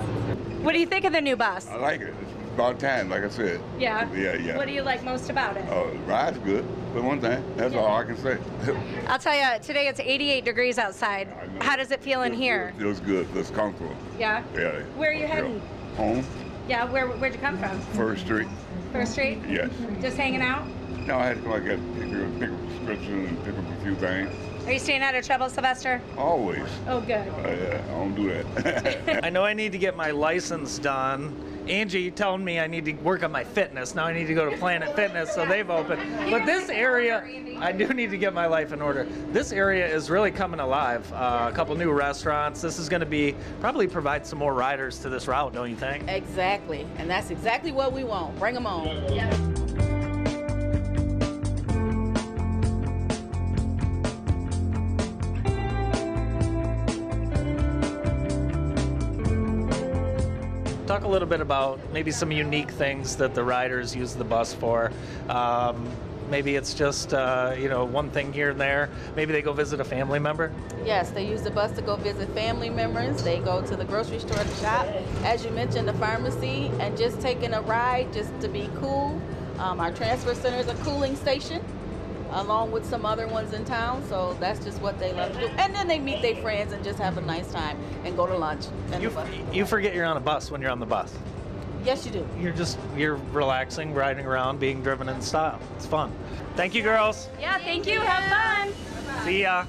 What do you think of the new bus? I like it. It's about time, like I said. Yeah. Yeah, yeah. What do you like most about it? Uh, ride's good. For one thing, that's all I can say. <laughs> I'll tell you, today it's 88 degrees outside. How does it feel in here? It feels good. Feels comfortable. Yeah. Yeah. Where are you Yeah. heading? Home, Yeah. Where Where'd you come from? First Street. First Street. Yes. Just hanging out. No, I had to come like that, pick, up- pick a prescription and pick up a few things. Are you staying out of trouble, Sylvester? Always. Oh, good. Uh, yeah, I don't do that. <laughs> I know I need to get my license done. Angie telling me I need to work on my fitness. Now I need to go to Planet Fitness, so they've opened. But this area, I do need to get my life in order. This area is really coming alive. Uh, a couple new restaurants. This is going to be probably provide some more riders to this route, don't you think? Exactly, and that's exactly what we want. Bring them on. Talk a little bit about maybe some unique things that the riders use the bus for. Um, maybe it's just uh, you know one thing here and there. Maybe they go visit a family member. Yes, they use the bus to go visit family members. They go to the grocery store to shop, as you mentioned, the pharmacy, and just taking a ride just to be cool. Um, our transfer center is a cooling station, along with some other ones in town. So that's just what they love to do. And then they meet their friends and just have a nice time and go to lunch. And You, you forget you're on a bus when you're on the bus. Yes, you do. You're just you're relaxing, riding around, being driven in style. It's fun. Thank you, girls. Yeah, thank you. Have fun. See ya.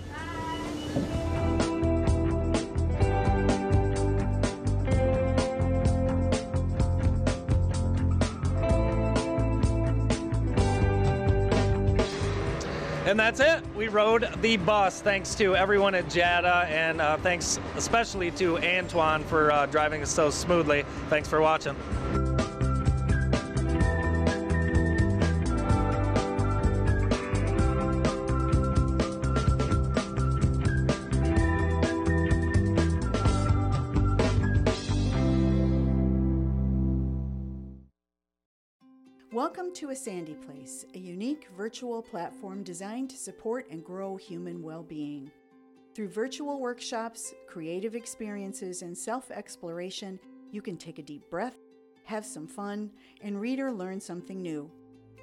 And that's it. We rode the bus. Thanks to everyone at JATA, and uh, thanks especially to Antoine for uh, driving us so smoothly. Thanks for watching. Welcome to A Sandy Place, a unique virtual platform designed to support and grow human well being. Through virtual workshops, creative experiences, and self exploration, you can take a deep breath, have some fun, and read or learn something new.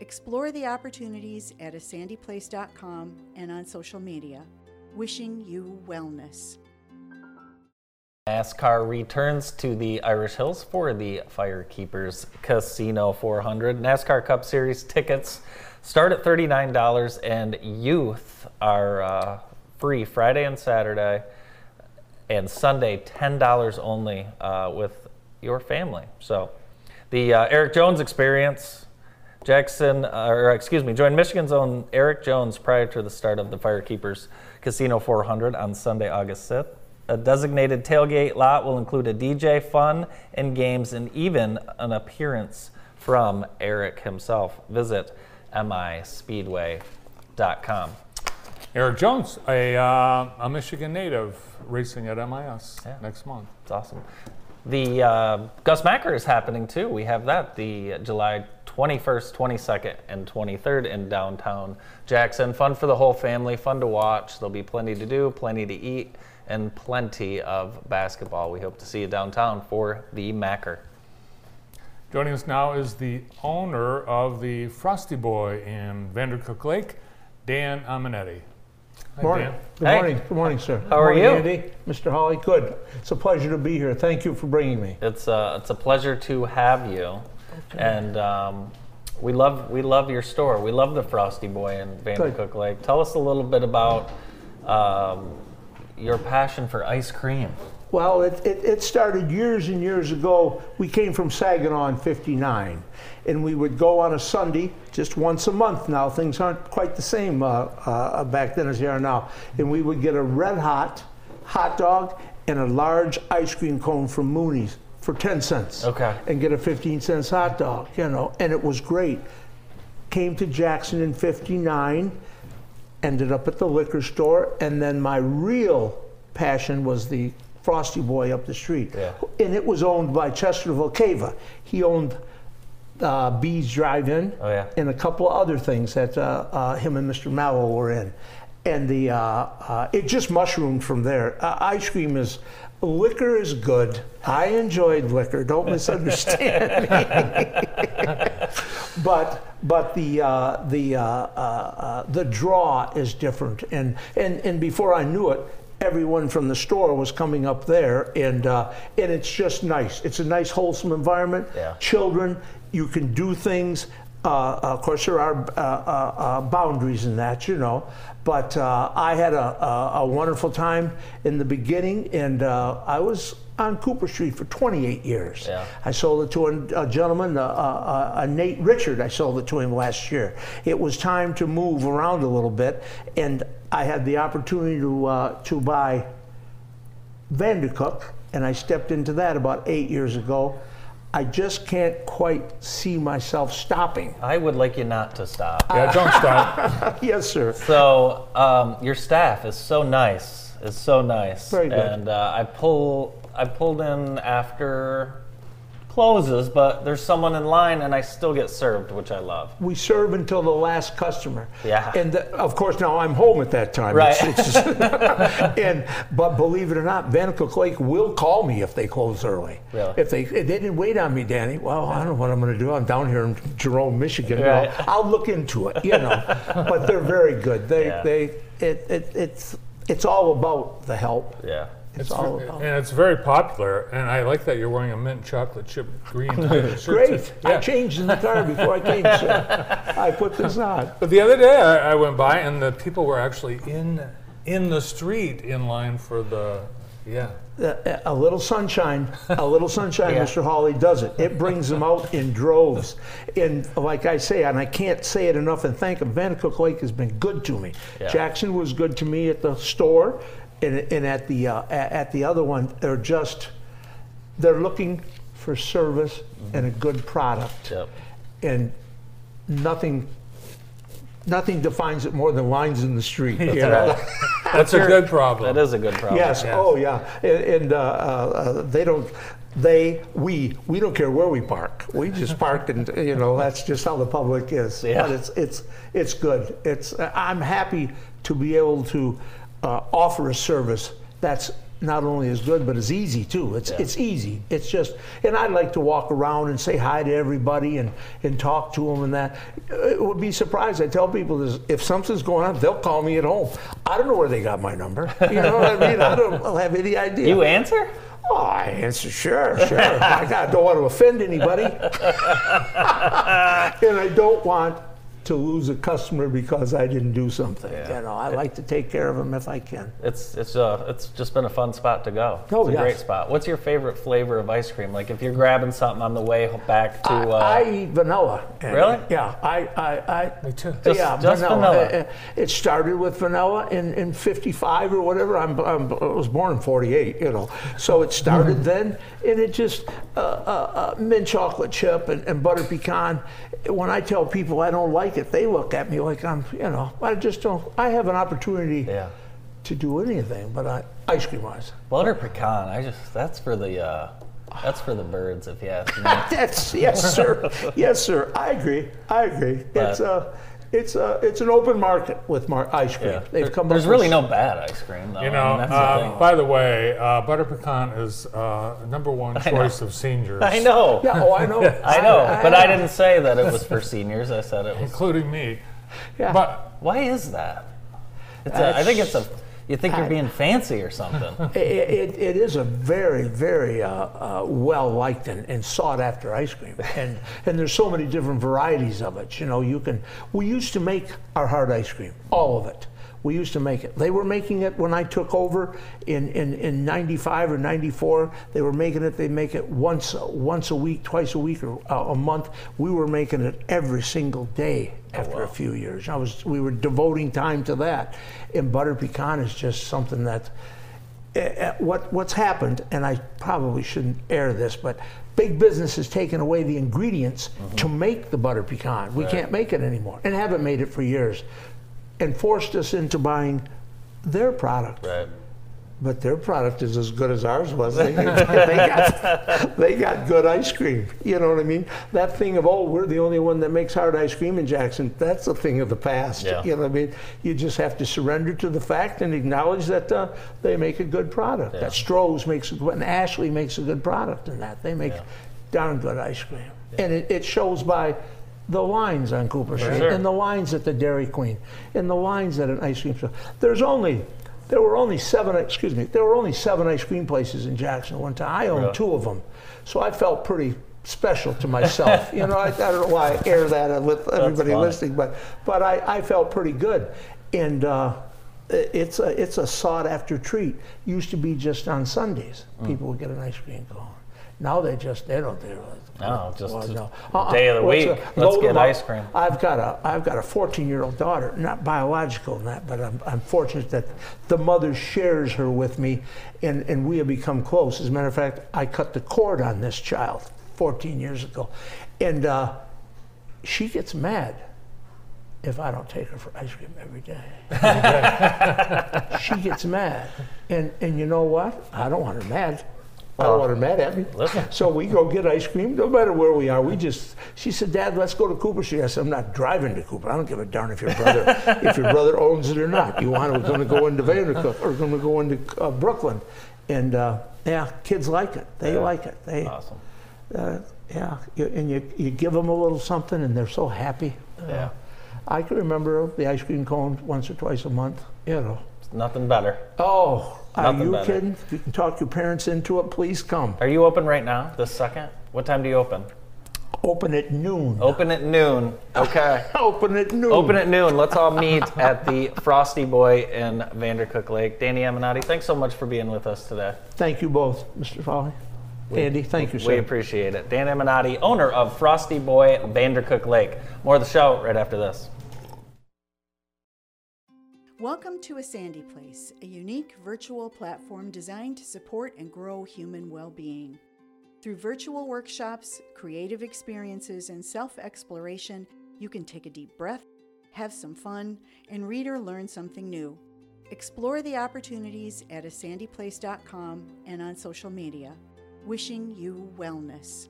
Explore the opportunities at asandyplace.com and on social media. Wishing you wellness. NASCAR returns to the Irish Hills for the Firekeepers Casino 400. NASCAR Cup Series tickets start at $39 and youth are uh, free Friday and Saturday and Sunday $10 only uh, with your family. So the uh, Erik Jones experience, Jackson, uh, or excuse me, join Michigan's own Erik Jones prior to the start of the Firekeepers Casino 400 on Sunday, August 6th. A designated tailgate lot will include a DJ, fun, and games, and even an appearance from Erik himself. Visit mispeedway.com. Erik Jones, a, uh, a Michigan native, racing at MIS next month. It's awesome. The uh, Gus Macker is happening too. We have that the July 21st, 22nd, and 23rd in downtown Jackson. Fun for the whole family, fun to watch. There'll be plenty to do, plenty to eat, and plenty of basketball. We hope to see you downtown for the Macker. Joining us now is the owner of the Frosty Boy in Vandercook Lake, Dan Amanati. Hi, Morning. Dan. Good morning. Good morning, sir. How are Morning, you? Andy, Mr. Holly. Good. It's a pleasure to be here. Thank you for bringing me. It's a, it's a pleasure to have you, and um, we love we love your store. We love the Frosty Boy in Vandercook Lake. Tell us a little bit about um, your passion for ice cream. Well, it, it, it started years and years ago. We came from Saginaw in 59, and we would go on a Sunday, just once a month now. Things aren't quite the same uh, uh, back then as they are now. And we would get a red hot hot dog and a large ice cream cone from Mooney's for 10 cents. Okay. And get a 15 cents hot dog, you know, and it was great. Came to Jackson in 59, ended up at the liquor store, and then my real passion was the Frosty Boy up the street. Yeah. And it was owned by Chester Volkeva. He owned uh, Bees Drive-In Oh, yeah. and a couple of other things that uh, uh, him and Mr. Mallow were in. And the uh, uh, it just mushroomed from there. Uh, ice cream is liquor is good. I enjoyed liquor. Don't misunderstand me. <laughs> but but the uh, the uh, uh, uh, the draw is different. And and and before I knew it, everyone from the store was coming up there, and uh, and it's just nice. It's a nice, wholesome environment. Yeah. Children, you can do things. Uh, of course, there are uh, uh, uh, boundaries in that, you know. But uh, I had a, a, a wonderful time in the beginning, and uh, I was on Cooper Street for 28 years. Yeah. I sold it to a, a gentleman, uh, uh, uh, Nate Richard. I sold it to him last year. It was time to move around a little bit, and I had the opportunity to uh, to buy Vandercook, and I stepped into that about eight years ago. I just can't quite see myself stopping. I would like you not to stop. Yeah, don't stop. <laughs> yes, sir. So um, your staff is so nice. Is so nice. Very good. And uh, I pull I pulled in after closes, but there's someone in line and I still get served, which I love. We serve until the last customer. Yeah. And the, of course, now I'm home at that time. Right. It's- it's- <laughs> and but believe it or not, Vandercook Lake will call me if they close early. Really? If they if they didn't wait on me, Danny. Well, I don't know what I'm going to do. I'm down here in Jerome, Michigan. Right. <laughs> I'll look into it. You know. but they're very good. They Yeah. they it, it it's it's all about the help. Yeah. It's, all about. and it's very popular. And I like that you're wearing a mint chocolate chip green <laughs> shirt. Great. I changed in the car <laughs> before I came, sir. I put this on. But the other day I, I went by and the people were actually in in the street in line for the yeah. a, uh, a little sunshine, a little sunshine, <laughs> Yeah. Mr. Hawley does it. It brings them out in droves. And like I say, and I can't say it enough and thank them, Vandercook Lake has been good to me. Yeah. Jackson was good to me at the store, and, and at the uh, at the other one, they're just they're looking for service and a good product, Yep. and nothing. Nothing defines it more than lines in the street. you know? right. <laughs> That's a good problem. That is a good problem. Yes. Yes. Oh, yeah. And, and uh, uh, they don't. They we we don't care where we park. We just park, and you know that's just how the public is. Yeah. But it's it's it's good. It's I'm happy to be able to uh, offer a service that's not only as good but as easy too. It's Yeah. it's easy. It's just, and I like to walk around and say hi to everybody and and talk to them and that. It would be surprised. I tell people this, if something's going on, they'll call me at home. I don't know where they got my number. You know what I mean? I don't have any idea. You answer? Oh, I answer, sure, sure. My <laughs> God, I don't want to offend anybody. <laughs> and I don't want to lose a customer because I didn't do something. Yeah. You know, I like to take care of them if I can. It's it's uh it's just been a fun spot to go. Oh, it's a yes. great spot. What's your favorite flavor of ice cream? Like if you're grabbing something on the way back to I, uh, I eat vanilla. Really? Yeah, I, I, I Me too. Just- yeah, just vanilla. Uh, It started with vanilla in, in 55 or whatever. I'm, I'm, I was born in 48, you know. So it started then, and it just, uh, uh, uh, mint chocolate chip and, and butter pecan. When I tell people I don't like it, they look at me like I'm, you know, I just don't, I have an opportunity yeah to do anything, but I, ice cream wise. butter pecan. I just that's for the uh, that's for the birds if you ask me. <laughs> That's yes, sir. yes, sir. I agree. I agree. It's a, it's a, it's an open market with mar- ice cream. Yeah. They've There- come. there's really with, no bad ice cream though. You I know, mean, that's the uh, by the way, uh, butter pecan is uh, number one <laughs> choice of seniors, I know. Yeah. Oh, I know. <laughs> I know, but I didn't say that it was for seniors. I said it was. including me. Yeah. But Why is that? It's a, I think it's a. You think you're being fancy or something? <laughs> It, it, it is a very, very uh, uh, well liked and, and sought after ice cream, and and there's so many different varieties of it. You know, you can. We used to make our hard ice cream, all of it. We used to make it. They were making it when I took over in, in, in 95 or 94. They were making it, they make it once, once a week, twice a week, or uh, a month. We were making it every single day after a few years. I was, we were devoting time to that. And butter pecan is just something that uh, what what's happened, and I probably shouldn't air this, but big business has taken away the ingredients to make the butter pecan. We can't make it anymore, and haven't made it for years, and forced us into buying their product. Right. But their product is as good as ours was. <laughs> They, they got, they got good ice cream. You know what I mean? That thing of, oh, we're the only one that makes hard ice cream in Jackson, that's a thing of the past. Yeah. You know what I mean? You just have to surrender to the fact and acknowledge that uh, they make a good product. Yeah. That Stroh's makes a good, and Ashley makes a good product in that. They make Yeah. darn good ice cream. And it, it shows by the lines on Cooper Street, sure. and the lines at the Dairy Queen, and the lines at an ice cream shop. There's only, there were only seven, excuse me, there were only seven ice cream places in Jackson at one time. I owned Really? two of them. So I felt pretty special to myself. <laughs> you know, I, I don't know why I air that with everybody listening, but, but I, I felt pretty good. And uh, it's a, it's a sought after treat. Used to be just on Sundays, Mm. people would get an ice cream cone. Now they just, they don't, they don't. No, just Well, no. Uh-uh. day of the What's week. a- Let's get ice cream. I've got a I've got a 14 year old daughter, not biological that, but I'm, I'm fortunate that the mother shares her with me, and, and we have become close. As a matter of fact, I cut the cord on this child 14 years ago, and uh, she gets mad if I don't take her for ice cream every day. <laughs> she gets mad, and and you know what? I don't want her mad. I don't want her mad at me. Listen. So we go get ice cream, no matter where we are. We just, she said, Dad, let's go to Cooper Street. I said, I'm not driving to Cooper. I don't give a darn if your brother, <laughs> if your brother owns it or not. You want to, we're going to go into Vandercook or going to go into uh, Brooklyn. And uh, yeah, kids like it. They Yeah. like it. They, Awesome. uh, yeah, you, and you, you give them a little something and they're so happy. Yeah. I can remember the ice cream cone once or twice a month, you know. Nothing better. Oh, are you better. kidding? If you can talk your parents into it, please come. Are you open right now, this second? What time do you open? Open at noon. Open at noon. Okay. <laughs> Open at noon. Open at noon. Let's all meet at the Frosty Boy in Vandercook Lake. Danny Amanati, thanks so much for being with us today. Thank you both, Mr. Foley. Andy, thank you, We appreciate it. Dan Amanati, owner of Frosty Boy Vandercook Lake. More of the show right after this. Welcome to A Sandy Place, a unique virtual platform designed to support and grow human well being. Through virtual workshops, creative experiences, and self exploration, you can take a deep breath, have some fun, and read or learn something new. Explore the opportunities at asandyplace.com and on social media. Wishing you wellness.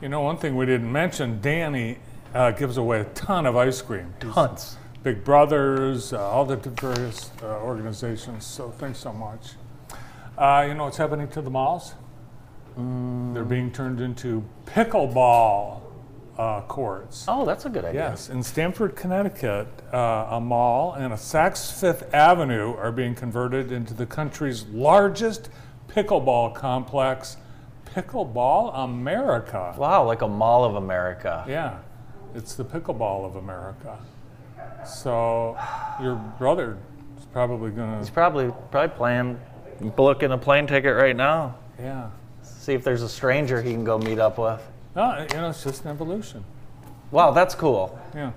You know, one thing we didn't mention, Danny uh, gives away a ton of ice cream. He's Tons. Big Brothers, uh, all the various uh, organizations. So thanks so much. Uh, you know what's happening to the malls? They're being turned into pickleball uh, courts. Oh, that's a good idea. Yes, in Stamford, Connecticut, uh, a mall and a Saks Fifth Avenue are being converted into the country's largest pickleball complex, Pickleball America. Wow, like a Mall of America. Yeah, it's the pickleball of America. So your brother is probably gonna. He's probably probably playing, booking a plane ticket right now. Yeah. See if there's a stranger he can go meet up with. No, you know, it's just an evolution. Wow, that's cool. Yeah.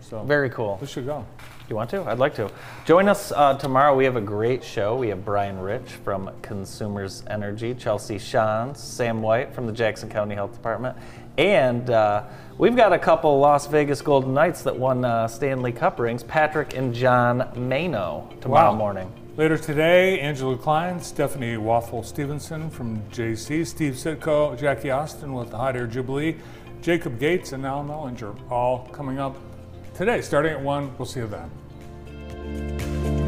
So Very cool. we should go. You want to? I'd like to. Join us uh, tomorrow. We have a great show. We have Brian Rich from Consumers Energy, Chelsea Shans, Sam White from the Jackson County Health Department, and uh, we've got a couple Las Vegas Golden Knights that won uh, Stanley Cup rings, Patrick and John Mano, tomorrow Wow. morning. Later today, Angela Klein, Stephanie Waffle Stevenson from JC, Steve Sitko, Jackie Austin with the Hot Air Jubilee, Jacob Gates, and Al Mellinger, all coming up today, starting at 1. We'll see you then.